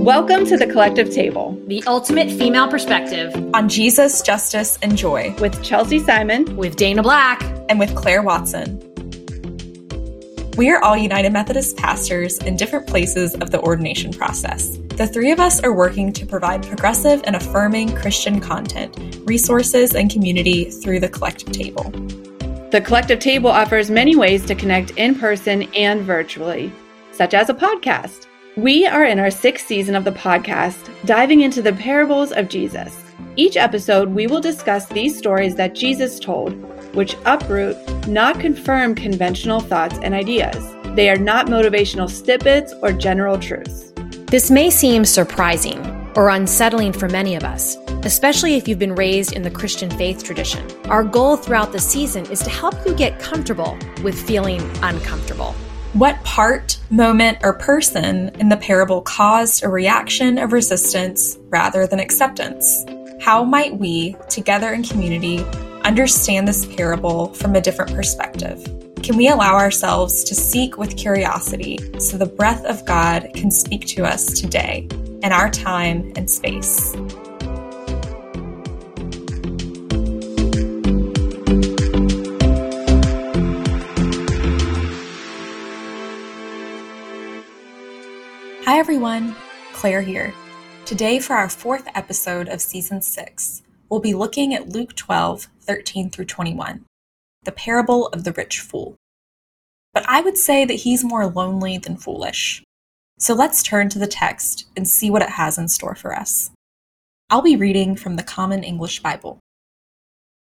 Welcome to the Collective Table the ultimate female perspective, on Jesus, justice, and joy with Chelsea Simon. with Dana Black. and with Claire Watson. We are all United Methodist pastors in different places of the ordination process. The three of us are working to provide progressive and affirming Christian content, resources, and community through the Collective Table. The Collective Table offers many ways to connect in person and virtually, such as a podcast. We are in our sixth season of the podcast, diving into the parables of Jesus. Each episode, we will discuss these stories that Jesus told, which uproot, not confirm conventional thoughts and ideas. They are not motivational snippets or general truths. This may seem surprising or unsettling for many of us, especially if you've been raised in the Christian faith tradition. Our goal throughout the season is to help you get comfortable with feeling uncomfortable. What part, moment, or person in the parable caused a reaction of resistance rather than acceptance? How might we, together in community, understand this parable from a different perspective? Can we allow ourselves to seek with curiosity so the breath of God can speak to us today in our time and space? Everyone, Claire here. Today, for our fourth episode of season six, we'll be looking at Luke 12, 13 through 21, the parable of the rich fool. But I would say that he's more lonely than foolish. So let's turn to the text and see what it has in store for us. I'll be reading from the Common English Bible.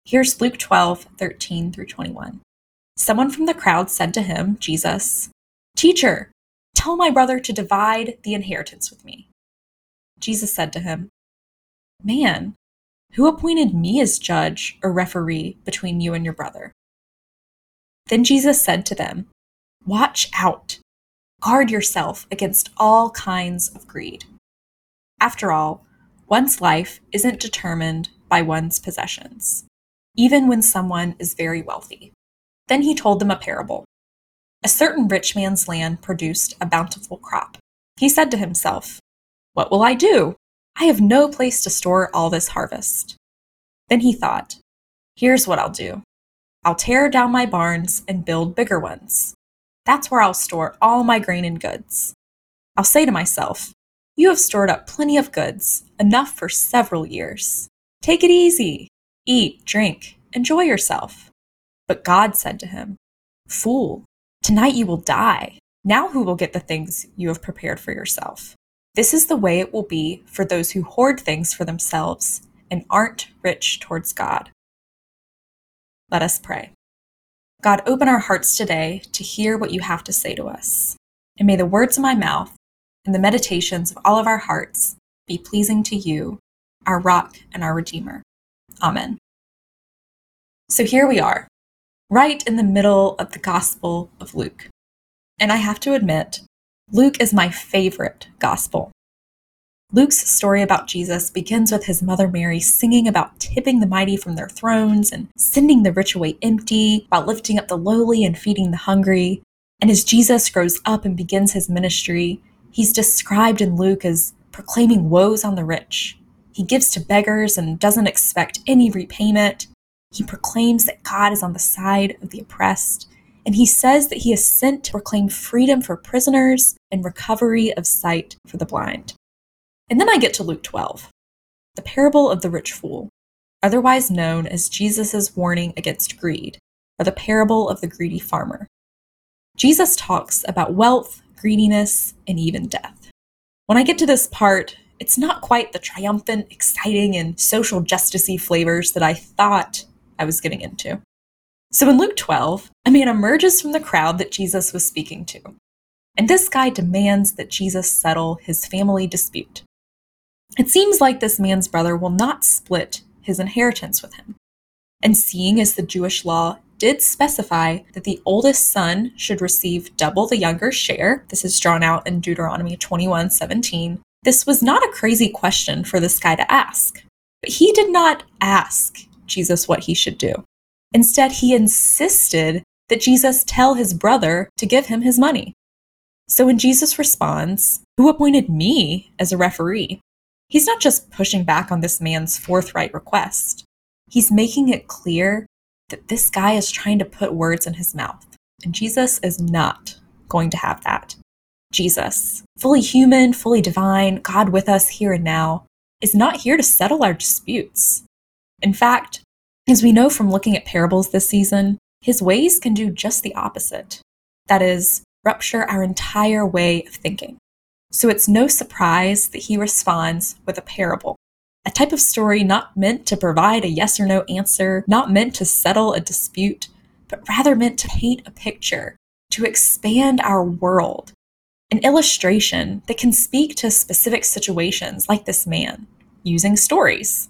Here's Luke 12, 13 through 21. Someone from the crowd said to him, Jesus, Teacher, tell my brother to divide the inheritance with me. Jesus said to him, Man, who appointed me as judge or referee between you and your brother? Then Jesus said to them, Watch out. Guard yourself against all kinds of greed. After all, one's life isn't determined by one's possessions, even when someone is very wealthy. Then he told them a parable. A certain rich man's land produced a bountiful crop. He said to himself, What will I do? I have no place to store all this harvest. Then he thought, Here's what I'll do I'll tear down my barns and build bigger ones. That's where I'll store all my grain and goods. I'll say to myself, You have stored up plenty of goods, enough for several years. Take it easy. Eat, drink, enjoy yourself. But God said to him, Fool, tonight you will die. Now who will get the things you have prepared for yourself? This is the way it will be for those who hoard things for themselves and aren't rich towards God. Let us pray. God, open our hearts today to hear what you have to say to us. And may the words of my mouth and the meditations of all of our hearts be pleasing to you, our rock and our redeemer. Amen. So here we are, right in the middle of the Gospel of Luke. And I have to admit, Luke is my favorite gospel. Luke's story about Jesus begins with his mother Mary singing about tipping the mighty from their thrones and sending the rich away empty, about lifting up the lowly and feeding the hungry. And as Jesus grows up and begins his ministry, he's described in Luke as proclaiming woes on the rich. He gives to beggars and doesn't expect any repayment. He proclaims that God is on the side of the oppressed. And he says that he is sent to proclaim freedom for prisoners and recovery of sight for the blind. And then I get to Luke 12, the parable of the rich fool, otherwise known as Jesus' warning against greed, or the parable of the greedy farmer. Jesus talks about wealth, greediness, and even death. When I get to this part, it's not quite the triumphant, exciting, and social justicey flavors that I thought I was getting into. So in Luke 12, a man emerges from the crowd that Jesus was speaking to. And this guy demands that Jesus settle his family dispute. It seems like this man's brother will not split his inheritance with him. And seeing as the Jewish law did specify that the oldest son should receive double the younger share, this is drawn out in Deuteronomy 21 17, this was not a crazy question for this guy to ask. But he did not ask Jesus what he should do. Instead, he insisted that Jesus tell his brother to give him his money. So when Jesus responds, Who appointed me as a referee? He's not just pushing back on this man's forthright request. He's making it clear that this guy is trying to put words in his mouth. And Jesus is not going to have that. Jesus, fully human, fully divine, God with us here and now, is not here to settle our disputes. In fact, as we know from looking at parables this season, his ways can do just the opposite. That is, rupture our entire way of thinking. So it's no surprise that he responds with a parable, a type of story not meant to provide a yes or no answer, not meant to settle a dispute, but rather meant to paint a picture, to expand our world, an illustration that can speak to specific situations like this man, using stories.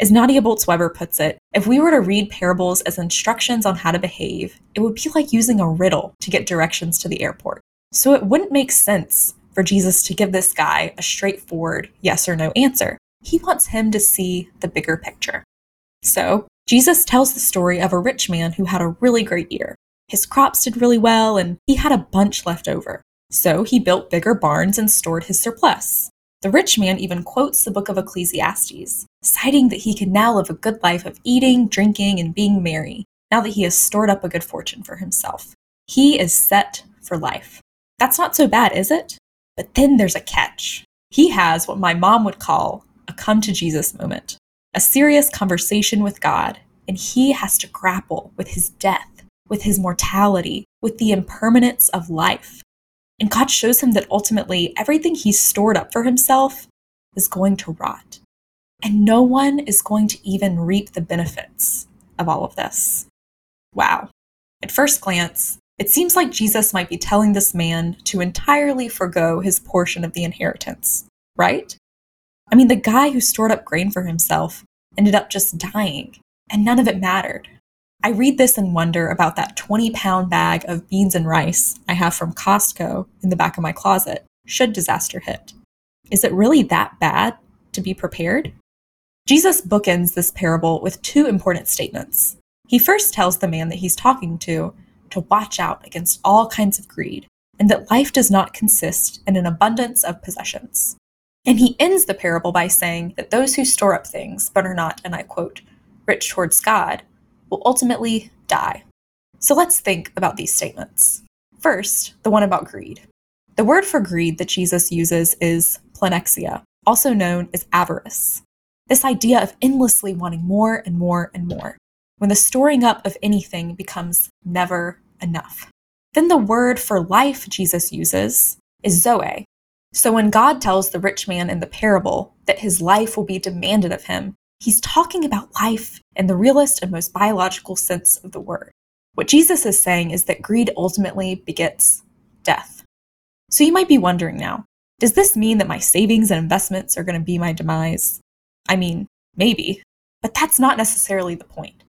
As Nadia Bolz-Weber puts it, if we were to read parables as instructions on how to behave, it would be like using a riddle to get directions to the airport. So it wouldn't make sense for Jesus to give this guy a straightforward yes or no answer. He wants him to see the bigger picture. So, Jesus tells the story of a rich man who had a really great year. His crops did really well and he had a bunch left over. So he built bigger barns and stored his surplus. The rich man even quotes the book of Ecclesiastes, citing that he can now live a good life of eating, drinking, and being merry, now that he has stored up a good fortune for himself. He is set for life. That's not so bad, is it? But then there's a catch. He has what my mom would call a come to Jesus moment, a serious conversation with God, and he has to grapple with his death, with his mortality, with the impermanence of life. And God shows him that ultimately everything he's stored up for himself is going to rot. And no one is going to even reap the benefits of all of this. Wow. At first glance, it seems like Jesus might be telling this man to entirely forego his portion of the inheritance, right? I mean, the guy who stored up grain for himself ended up just dying, and none of it mattered. I read this and wonder about that 20 pound bag of beans and rice I have from Costco in the back of my closet, should disaster hit. Is it really that bad to be prepared? Jesus bookends this parable with two important statements. He first tells the man that he's talking to to watch out against all kinds of greed, and that life does not consist in an abundance of possessions. And he ends the parable by saying that those who store up things, but are not, and I quote, rich towards God, will ultimately die. So let's think about these statements. First, the one about greed. The word for greed that Jesus uses is pleonexia, also known as avarice. This idea of endlessly wanting more and more and more when the storing up of anything becomes never enough. Then the word for life Jesus uses is zoe. So when God tells the rich man in the parable that his life will be demanded of him, he's talking about life in the realest and most biological sense of the word. What Jesus is saying is that greed ultimately begets death. So you might be wondering now does this mean that my savings and investments are going to be my demise? I mean, maybe, but that's not necessarily the point.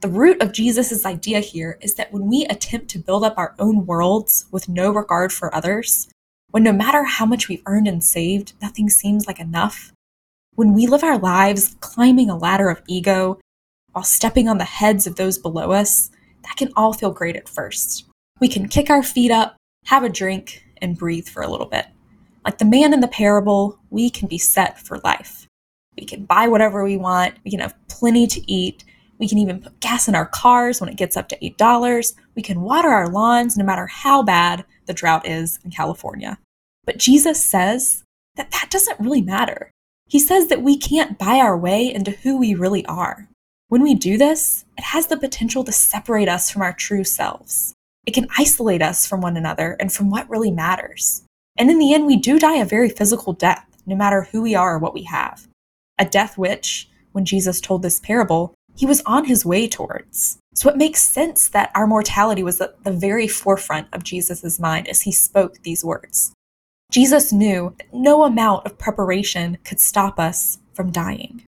The root of Jesus' idea here is that when we attempt to build up our own worlds with no regard for others, when no matter how much we've earned and saved, nothing seems like enough, when we live our lives climbing a ladder of ego while stepping on the heads of those below us, that can all feel great at first. We can kick our feet up, have a drink, and breathe for a little bit. Like the man in the parable, we can be set for life. We can buy whatever we want, we can have plenty to eat, we can even put gas in our cars when it gets up to $8. We can water our lawns no matter how bad the drought is in California. But Jesus says that that doesn't really matter. He says that we can't buy our way into who we really are. When we do this, it has the potential to separate us from our true selves. It can isolate us from one another and from what really matters. And in the end, we do die a very physical death, no matter who we are or what we have. A death which, when Jesus told this parable, he was on his way towards. So it makes sense that our mortality was at the very forefront of Jesus' mind as he spoke these words. Jesus knew that no amount of preparation could stop us from dying.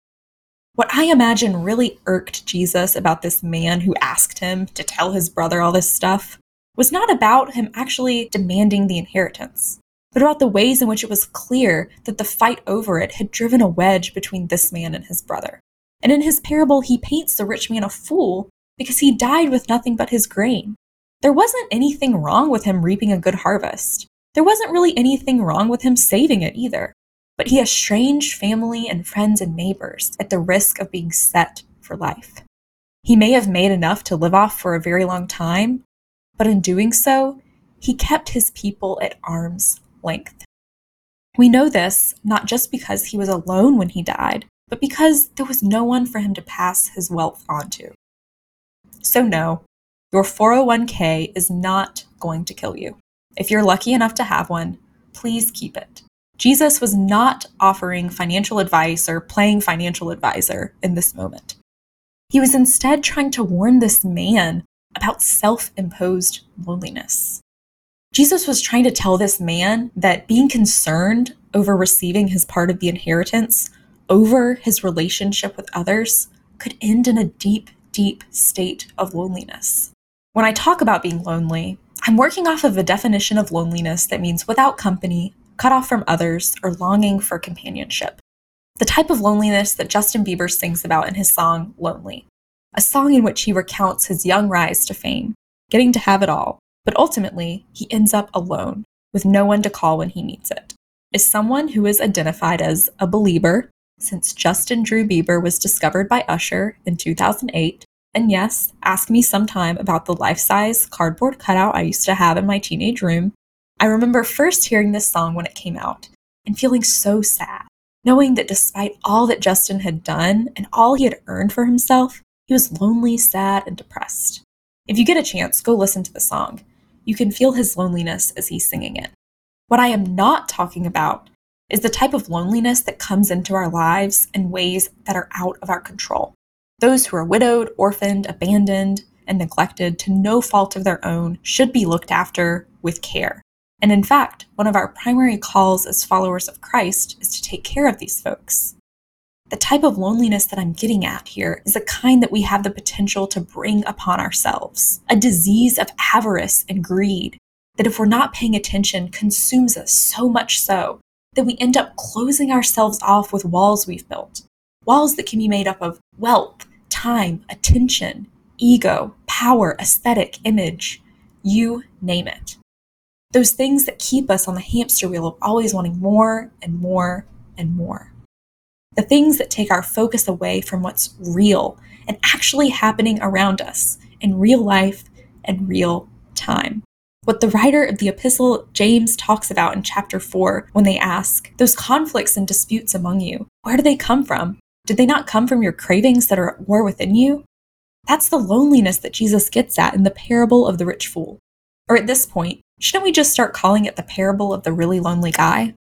What I imagine really irked Jesus about this man who asked him to tell his brother all this stuff was not about him actually demanding the inheritance, but about the ways in which it was clear that the fight over it had driven a wedge between this man and his brother. And in his parable, he paints the rich man a fool because he died with nothing but his grain. There wasn't anything wrong with him reaping a good harvest. There wasn't really anything wrong with him saving it either, but he estranged family and friends and neighbors at the risk of being set for life. He may have made enough to live off for a very long time, but in doing so, he kept his people at arm's length. We know this not just because he was alone when he died, but because there was no one for him to pass his wealth on to. So, no, your 401k is not going to kill you. If you're lucky enough to have one, please keep it. Jesus was not offering financial advice or playing financial advisor in this moment. He was instead trying to warn this man about self imposed loneliness. Jesus was trying to tell this man that being concerned over receiving his part of the inheritance over his relationship with others could end in a deep, deep state of loneliness. When I talk about being lonely, I'm working off of a definition of loneliness that means without company, cut off from others, or longing for companionship. The type of loneliness that Justin Bieber sings about in his song Lonely, a song in which he recounts his young rise to fame, getting to have it all, but ultimately, he ends up alone, with no one to call when he needs it. Is someone who is identified as a believer, since Justin Drew Bieber was discovered by Usher in 2008. And yes, ask me sometime about the life size cardboard cutout I used to have in my teenage room. I remember first hearing this song when it came out and feeling so sad, knowing that despite all that Justin had done and all he had earned for himself, he was lonely, sad, and depressed. If you get a chance, go listen to the song. You can feel his loneliness as he's singing it. What I am not talking about is the type of loneliness that comes into our lives in ways that are out of our control. Those who are widowed, orphaned, abandoned, and neglected to no fault of their own should be looked after with care. And in fact, one of our primary calls as followers of Christ is to take care of these folks. The type of loneliness that I'm getting at here is a kind that we have the potential to bring upon ourselves, a disease of avarice and greed that, if we're not paying attention, consumes us so much so that we end up closing ourselves off with walls we've built. Walls that can be made up of wealth, time, attention, ego, power, aesthetic, image, you name it. Those things that keep us on the hamster wheel of always wanting more and more and more. The things that take our focus away from what's real and actually happening around us in real life and real time what the writer of the epistle James talks about in chapter 4 when they ask, Those conflicts and disputes among you, where do they come from? Did they not come from your cravings that are at war within you? That's the loneliness that Jesus gets at in the parable of the rich fool. Or at this point, shouldn't we just start calling it the parable of the really lonely guy?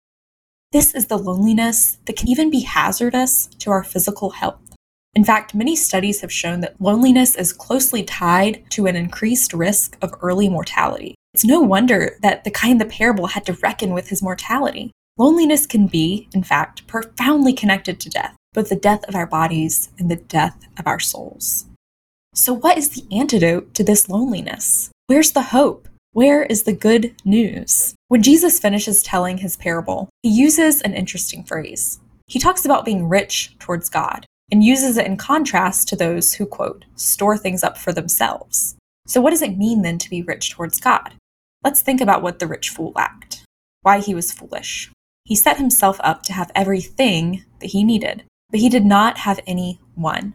This is the loneliness that can even be hazardous to our physical health. In fact, many studies have shown that loneliness is closely tied to an increased risk of early mortality. It's no wonder that the guy in the parable had to reckon with his mortality. Loneliness can be, in fact, profoundly connected to death, both the death of our bodies and the death of our souls. So, what is the antidote to this loneliness? Where's the hope? Where is the good news? When Jesus finishes telling his parable, he uses an interesting phrase. He talks about being rich towards God and uses it in contrast to those who, quote, store things up for themselves. So, what does it mean then to be rich towards God? Let's think about what the rich fool lacked, why he was foolish. He set himself up to have everything that he needed, but he did not have any one.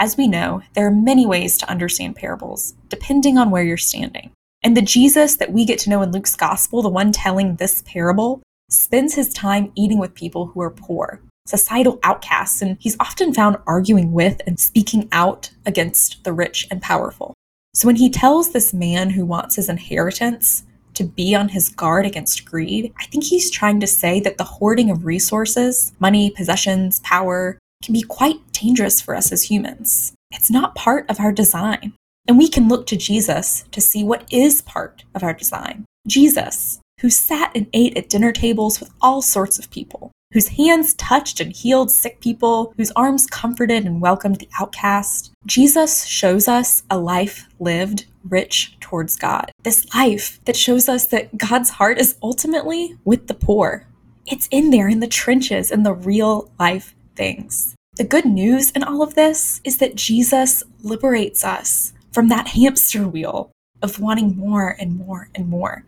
As we know, there are many ways to understand parables, depending on where you're standing. And the Jesus that we get to know in Luke's gospel, the one telling this parable, spends his time eating with people who are poor, societal outcasts, and he's often found arguing with and speaking out against the rich and powerful. So when he tells this man who wants his inheritance to be on his guard against greed, I think he's trying to say that the hoarding of resources, money, possessions, power, can be quite dangerous for us as humans. It's not part of our design. And we can look to Jesus to see what is part of our design. Jesus, who sat and ate at dinner tables with all sorts of people, whose hands touched and healed sick people, whose arms comforted and welcomed the outcast. Jesus shows us a life lived rich towards God. This life that shows us that God's heart is ultimately with the poor. It's in there in the trenches in the real life things. The good news in all of this is that Jesus liberates us from that hamster wheel of wanting more and more and more.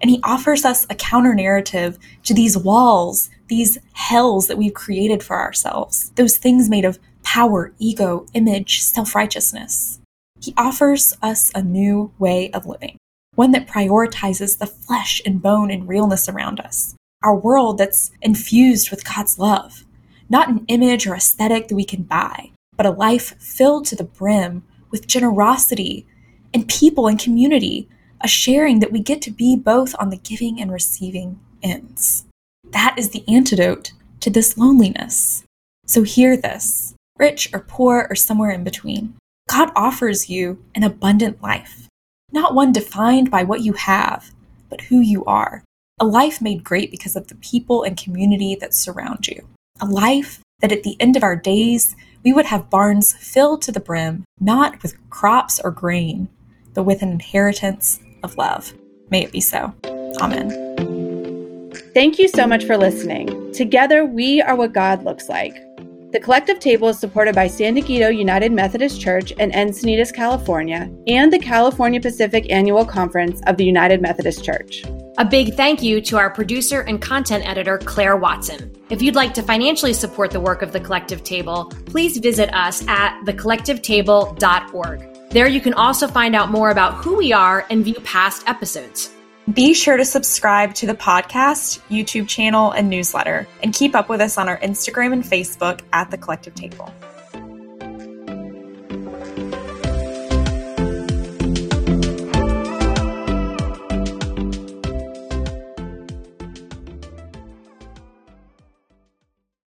And he offers us a counter narrative to these walls, these hells that we've created for ourselves, those things made of power, ego, image, self righteousness. He offers us a new way of living, one that prioritizes the flesh and bone and realness around us, our world that's infused with God's love, not an image or aesthetic that we can buy, but a life filled to the brim with generosity and people and community, a sharing that we get to be both on the giving and receiving ends. That is the antidote to this loneliness. So hear this rich or poor or somewhere in between. God offers you an abundant life, not one defined by what you have, but who you are. A life made great because of the people and community that surround you. A life that at the end of our days, we would have barns filled to the brim, not with crops or grain, but with an inheritance of love. May it be so. Amen. Thank you so much for listening. Together, we are what God looks like. The collective table is supported by San Dieguito United Methodist Church in Encinitas, California, and the California Pacific Annual Conference of the United Methodist Church. A big thank you to our producer and content editor, Claire Watson. If you'd like to financially support the work of the Collective Table, please visit us at thecollectivetable.org. There you can also find out more about who we are and view past episodes. Be sure to subscribe to the podcast, YouTube channel, and newsletter, and keep up with us on our Instagram and Facebook at The Collective Table.